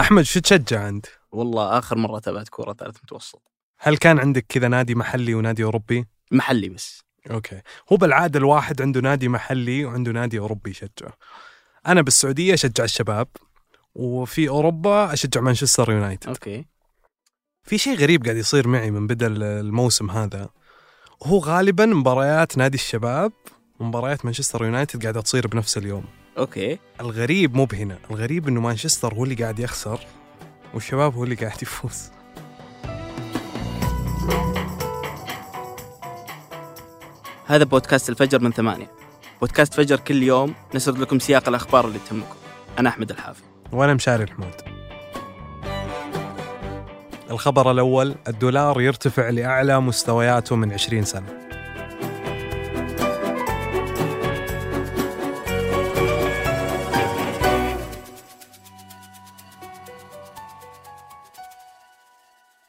أحمد شو تشجع أنت؟ والله آخر مرة تابعت كورة ثالث متوسط. هل كان عندك كذا نادي محلي ونادي أوروبي؟ محلي بس. Okay. هو بالعادة الواحد عنده نادي محلي وعنده نادي أوروبي يشجعه. أنا بالسعودية أشجع الشباب وفي أوروبا أشجع مانشستر يونايتد. Okay. في شيء غريب قاعد يصير معي من بدا الموسم هذا. هو غالبا مباريات نادي الشباب ومباريات مانشستر يونايتد قاعدة تصير بنفس اليوم. أوكي. الغريب مو بهنا. الغريب إنه مانشستر هو اللي قاعد يخسر والشباب هو اللي قاعد يفوز. هذا بودكاست الفجر من ثمانية. بودكاست فجر كل يوم نسرد لكم سياق الأخبار اللي تهمكم. أنا أحمد الحافي. وأنا مشاري الحمود. الخبر الأول الدولار يرتفع لأعلى مستوياته من 20 سنة.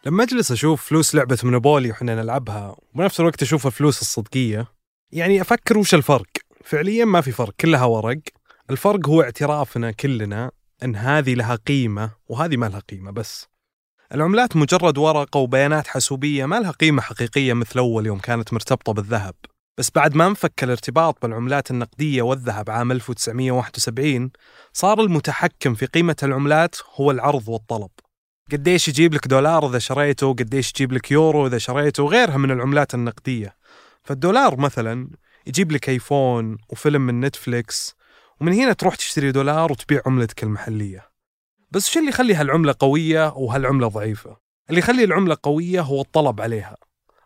لما أجلس أشوف فلوس لعبة مونوبولي وحنا نلعبها وبنفس الوقت أشوف الفلوس الصدقية يعني أفكر وش الفرق؟ فعليا ما في فرق كلها ورق. الفرق هو اعترافنا كلنا إن هذه لها قيمة وهذه ما لها قيمة بس. العملات مجرد ورقة وبيانات حاسوبية ما لها قيمة حقيقية مثل أول يوم كانت مرتبطة بالذهب. بس بعد ما انفك الارتباط بالعملات النقدية والذهب عام 1971 صار المتحكم في قيمة العملات هو العرض والطلب. قديش يجيب لك دولار إذا شريته قديش يجيب لك يورو إذا شريته وغيرها من العملات النقدية. فالدولار مثلا يجيب لك آيفون وفيلم من نتفليكس ومن هنا تروح تشتري دولار وتبيع عملتك المحلية. بس شو اللي يخلي هالعملة قوية وهالعملة ضعيفة؟ اللي يخلي العملة قوية هو الطلب عليها.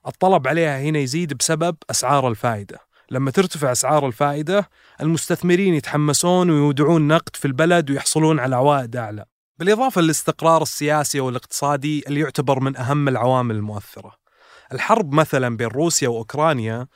الطلب عليها هنا يزيد بسبب أسعار الفائدة. لما ترتفع أسعار الفائدة المستثمرين يتحمسون ويودعون نقد في البلد ويحصلون على عوائد أعلى. بالإضافة للاستقرار السياسي والاقتصادي اللي يعتبر من أهم العوامل المؤثرة. الحرب مثلا بين روسيا وأوكرانيا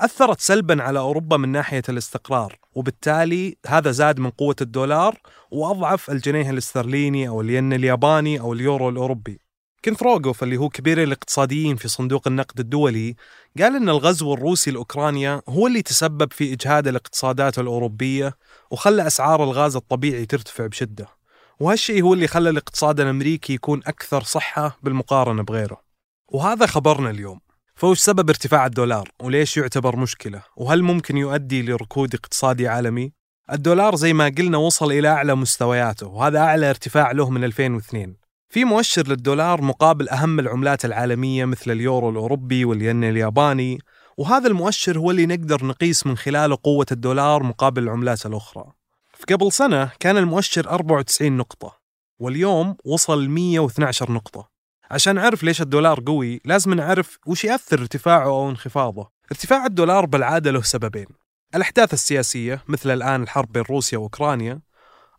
أثرت سلبا على أوروبا من ناحية الاستقرار وبالتالي هذا زاد من قوة الدولار وأضعف الجنيه الاسترليني أو الين الياباني أو اليورو الأوروبي. كنت روغوف اللي هو كبير الاقتصاديين في صندوق النقد الدولي قال إن الغزو الروسي لأوكرانيا هو اللي تسبب في إجهاد الاقتصادات الأوروبية وخلى أسعار الغاز الطبيعي ترتفع بشدة. وهالشيء هو اللي خلى الاقتصاد الأمريكي يكون أكثر صحة بالمقارنة بغيره. وهذا خبرنا اليوم. فوش سبب ارتفاع الدولار وليش يعتبر مشكلة؟ وهل ممكن يؤدي لركود اقتصادي عالمي؟ الدولار زي ما قلنا وصل إلى أعلى مستوياته وهذا أعلى ارتفاع له من 2002. في مؤشر للدولار مقابل أهم العملات العالمية مثل اليورو الأوروبي والين الياباني وهذا المؤشر هو اللي نقدر نقيس من خلاله قوة الدولار مقابل العملات الأخرى. قبل سنة كان المؤشر 94 نقطة واليوم وصل 112 نقطة. عشان نعرف ليش الدولار قوي لازم نعرف وش يأثر ارتفاعه أو انخفاضه. ارتفاع الدولار بالعادة له سببين الأحداث السياسية مثل الآن الحرب بين روسيا وأوكرانيا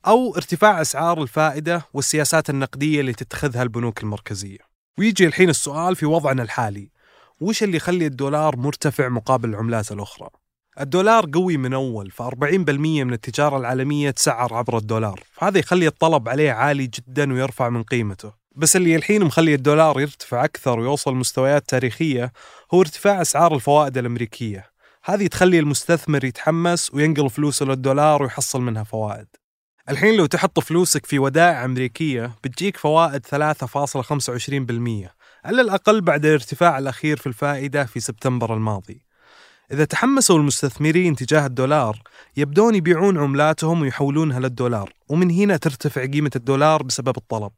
أو ارتفاع أسعار الفائدة والسياسات النقدية اللي تتخذها البنوك المركزية. ويجي الحين السؤال في وضعنا الحالي وش اللي يخلي الدولار مرتفع مقابل العملات الأخرى؟ الدولار قوي من أول ف40% من التجارة العالمية تسعر عبر الدولار فهذا يخلي الطلب عليه عالي جدا ويرفع من قيمته. بس اللي الحين مخلي الدولار يرتفع أكثر ويوصل مستويات تاريخية هو ارتفاع أسعار الفوائد الأمريكية. هذه تخلي المستثمر يتحمس وينقل فلوسه للدولار ويحصل منها فوائد. الحين لو تحط فلوسك في ودائع أمريكية بتجيك فوائد 3.25% على الأقل بعد الارتفاع الأخير في الفائدة في سبتمبر الماضي. إذا تحمسوا المستثمرين تجاه الدولار يبدون يبيعون عملاتهم ويحولونها للدولار ومن هنا ترتفع قيمة الدولار بسبب الطلب.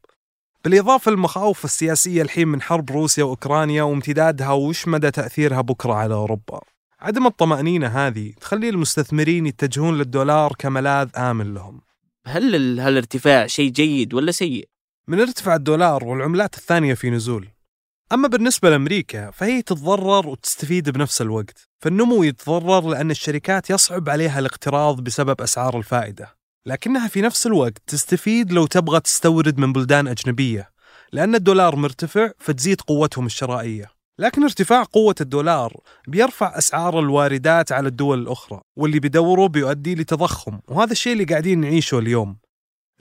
بالإضافة للمخاوف السياسية الحين من حرب روسيا وأوكرانيا وامتدادها وش مدى تأثيرها بكرة على أوروبا؟ عدم الطمأنينة هذه تخلي المستثمرين يتجهون للدولار كملاذ آمن لهم. هل هالارتفاع شيء جيد ولا سيء؟ من ارتفاع الدولار والعملات الثانية في نزول. أما بالنسبة لأمريكا فهي تتضرر وتستفيد بنفس الوقت. فالنمو يتضرر لأن الشركات يصعب عليها الاقتراض بسبب أسعار الفائدة. لكنها في نفس الوقت تستفيد لو تبغى تستورد من بلدان أجنبية لأن الدولار مرتفع فتزيد قوتهم الشرائية. لكن ارتفاع قوة الدولار بيرفع أسعار الواردات على الدول الأخرى واللي بدوره بيؤدي لتضخم وهذا الشيء اللي قاعدين نعيشه اليوم.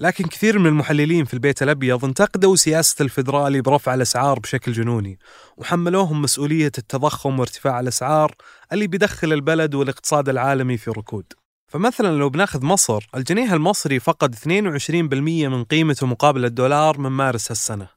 لكن كثير من المحللين في البيت الأبيض انتقدوا سياسة الفدرالي برفع الأسعار بشكل جنوني وحملوهم مسؤولية التضخم وارتفاع الأسعار اللي بيدخل البلد والاقتصاد العالمي في ركود. فمثلا لو بناخذ مصر الجنيه المصري فقد 22% من قيمته مقابل الدولار من مارس هالسنة.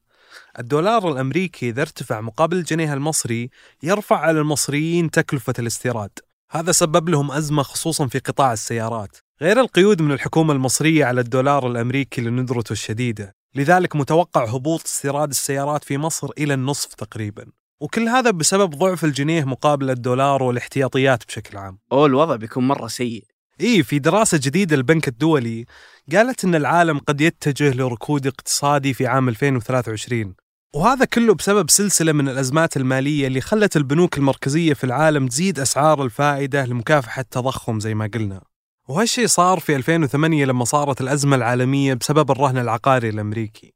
الدولار الأمريكي إذا ارتفع مقابل الجنيه المصري يرفع على المصريين تكلفة الاستيراد. هذا سبب لهم أزمة خصوصا في قطاع السيارات. غير القيود من الحكومة المصرية على الدولار الأمريكي لندرته الشديدة. لذلك متوقع هبوط استيراد السيارات في مصر إلى النصف تقريبا. وكل هذا بسبب ضعف الجنيه مقابل الدولار والاحتياطيات بشكل عام. أو الوضع بيكون مرة سيء. إيه في دراسة جديدة للبنك الدولي قالت أن العالم قد يتجه لركود اقتصادي في عام 2023 وهذا كله بسبب سلسلة من الأزمات المالية اللي خلت البنوك المركزية في العالم تزيد أسعار الفائدة لمكافحة التضخم زي ما قلنا. وهالشي صار في 2008 لما صارت الأزمة العالمية بسبب الرهن العقاري الأمريكي.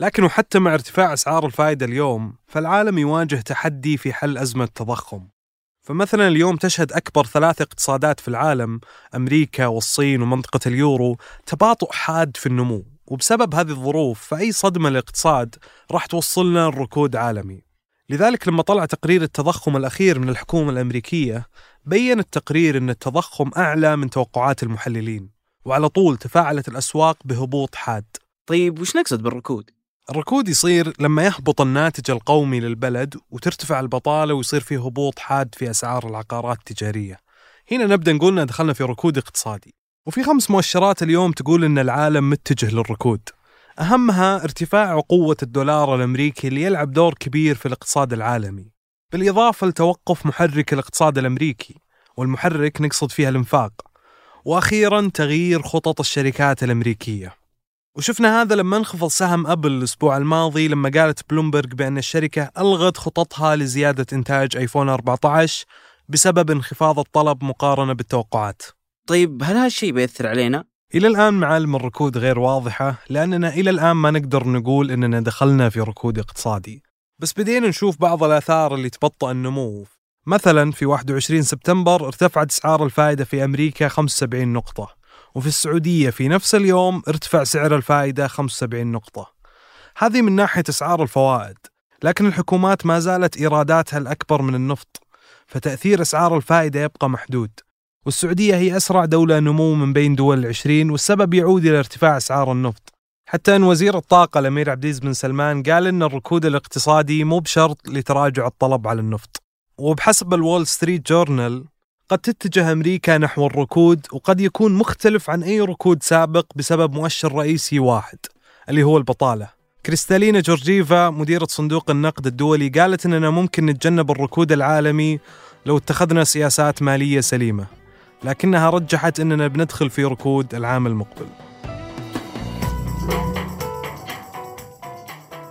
لكن وحتى مع ارتفاع أسعار الفائدة اليوم فالعالم يواجه تحدي في حل أزمة التضخم. فمثلا اليوم تشهد أكبر ثلاث اقتصادات في العالم أمريكا والصين ومنطقة اليورو تباطؤ حاد في النمو. وبسبب هذه الظروف فأي صدمة للاقتصاد راح توصلنا لركود عالمي. لذلك لما طلع تقرير التضخم الأخير من الحكومة الأمريكية بين التقرير أن التضخم أعلى من توقعات المحللين وعلى طول تفاعلت الأسواق بهبوط حاد. طيب وش نقصد بالركود؟ الركود يصير لما يهبط الناتج القومي للبلد وترتفع البطالة ويصير فيه هبوط حاد في أسعار العقارات التجارية. هنا نبدأ نقول دخلنا في ركود اقتصادي. وفي خمس مؤشرات اليوم تقول أن العالم متجه للركود. أهمها ارتفاع قوة الدولار الأمريكي اللي يلعب دور كبير في الاقتصاد العالمي. بالإضافة لتوقف محرك الاقتصاد الأمريكي والمحرك نقصد فيها الإنفاق وأخيرا تغيير خطط الشركات الأمريكية. وشفنا هذا لما انخفض سهم أبل الأسبوع الماضي لما قالت بلومبرج بأن الشركة ألغت خططها لزيادة إنتاج آيفون 14 بسبب انخفاض الطلب مقارنة بالتوقعات. طيب هل هالشيء بيأثر علينا؟ إلى الآن معالم الركود غير واضحة لأننا إلى الآن ما نقدر نقول إننا دخلنا في ركود اقتصادي. بس بدينا نشوف بعض الآثار اللي تبطأ النمو مثلا في 21 سبتمبر ارتفعت أسعار الفائدة في أمريكا 75 نقطة وفي السعودية في نفس اليوم ارتفع سعر الفائدة 75 نقطة. هذه من ناحية أسعار الفوائد لكن الحكومات ما زالت إيراداتها الأكبر من النفط فتأثير أسعار الفائدة يبقى محدود. والسعودية هي أسرع دولة نمو من بين دول العشرين والسبب يعود إلى ارتفاع أسعار النفط. حتى أن وزير الطاقة الأمير عبد العزيز بن سلمان قال أن الركود الاقتصادي مو بشرط لتراجع الطلب على النفط. وبحسب الوول ستريت جورنال قد تتجه أمريكا نحو الركود وقد يكون مختلف عن أي ركود سابق بسبب مؤشر رئيسي واحد اللي هو البطالة. كريستالينا جورجيفا مديرة صندوق النقد الدولي قالت أننا ممكن نتجنب الركود العالمي لو اتخذنا سياسات مالية سليمة لكنها رجحت أننا بندخل في ركود العام المقبل.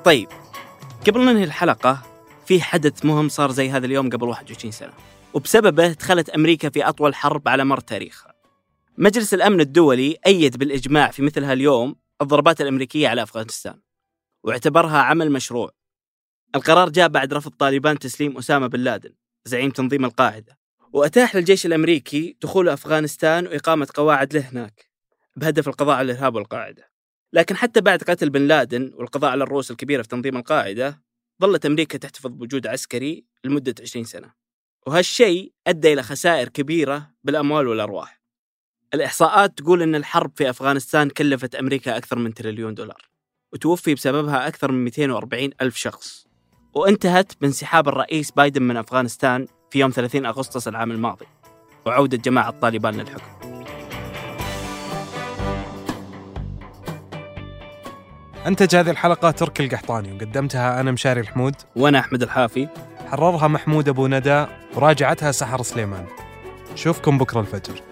طيب قبل ننهي الحلقة في حدث مهم صار زي هذا اليوم قبل 21 سنة وبسببه دخلت أمريكا في أطول حرب على مر تاريخها. مجلس الأمن الدولي أيد بالإجماع في مثل هاليوم الضربات الأمريكية على أفغانستان واعتبرها عمل مشروع. القرار جاء بعد رفض طالبان تسليم أسامة بن لادن زعيم تنظيم القاعدة وأتاح للجيش الأمريكي دخول أفغانستان وإقامة قواعد له هناك بهدف القضاء على الإرهاب والقاعدة. لكن حتى بعد قتل بن لادن والقضاء على الرؤوس الكبيرة في تنظيم القاعدة ظلت أمريكا تحتفظ بوجود عسكري لمدة 20 سنة. وهالشيء أدى إلى خسائر كبيرة بالأموال والأرواح. الإحصاءات تقول أن الحرب في أفغانستان كلفت أمريكا أكثر من تريليون دولار وتوفي بسببها أكثر من 240 ألف شخص. وانتهت بانسحاب الرئيس بايدن من أفغانستان في يوم 30 أغسطس العام الماضي وعودة جماعة طالبان للحكم. أنتج هذه الحلقة تركي القحطاني وقدمتها أنا مشاري الحمود. وأنا أحمد الحافي. حررها محمود أبو ندى وراجعتها سحر سليمان. نشوفكم بكرة الفجر.